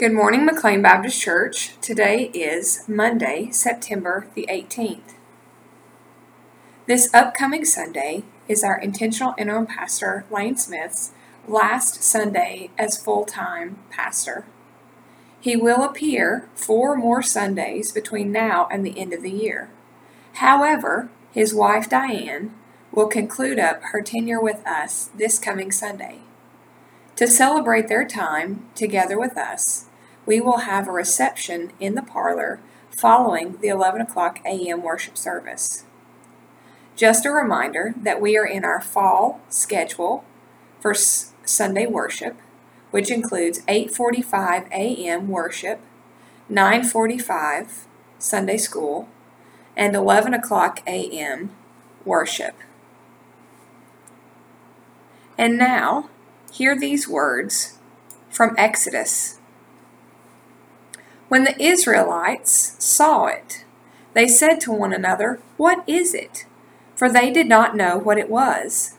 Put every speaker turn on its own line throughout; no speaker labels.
Good morning, McLean Baptist Church. Today is Monday, September the 18th. This upcoming Sunday is our intentional interim pastor, Lane Smith's, last Sunday as full time pastor. He will appear four more Sundays between now and the end of the year. However, his wife Diane will conclude up her tenure with us this coming Sunday. To celebrate their time together with us, we will have a reception in the parlor following the 11 o'clock a.m. worship service. Just a reminder that we are in our fall schedule for S- Sunday worship, which includes 8:45 a.m. worship, 9:45 Sunday school, and 11 o'clock a.m. worship. And now, hear these words from Exodus when the Israelites saw it, they said to one another, What is it? For they did not know what it was.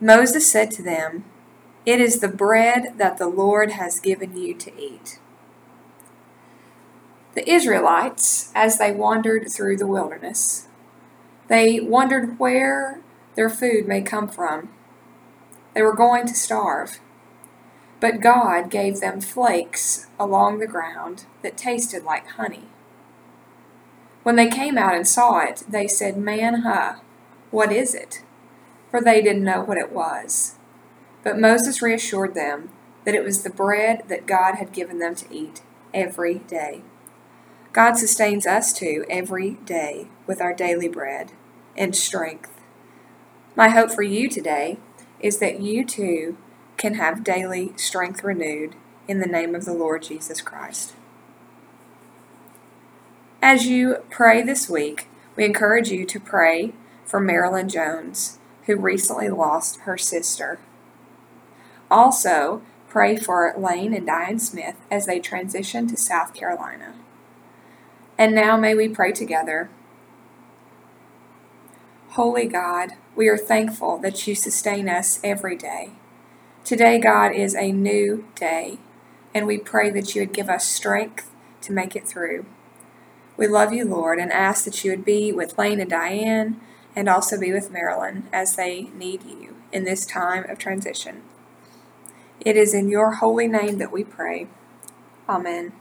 Moses said to them, It is the bread that the Lord has given you to eat. The Israelites, as they wandered through the wilderness, they wondered where their food may come from. They were going to starve. But God gave them flakes along the ground that tasted like honey. When they came out and saw it, they said, Man, huh, what is it? For they didn't know what it was. But Moses reassured them that it was the bread that God had given them to eat every day. God sustains us too every day with our daily bread and strength. My hope for you today is that you too can have daily strength renewed in the name of the Lord Jesus Christ. As you pray this week, we encourage you to pray for Marilyn Jones, who recently lost her sister. Also, pray for Lane and Diane Smith as they transition to South Carolina. And now may we pray together. Holy God, we are thankful that you sustain us every day. Today, God, is a new day, and we pray that you would give us strength to make it through. We love you, Lord, and ask that you would be with Lane and Diane and also be with Marilyn as they need you in this time of transition. It is in your holy name that we pray. Amen.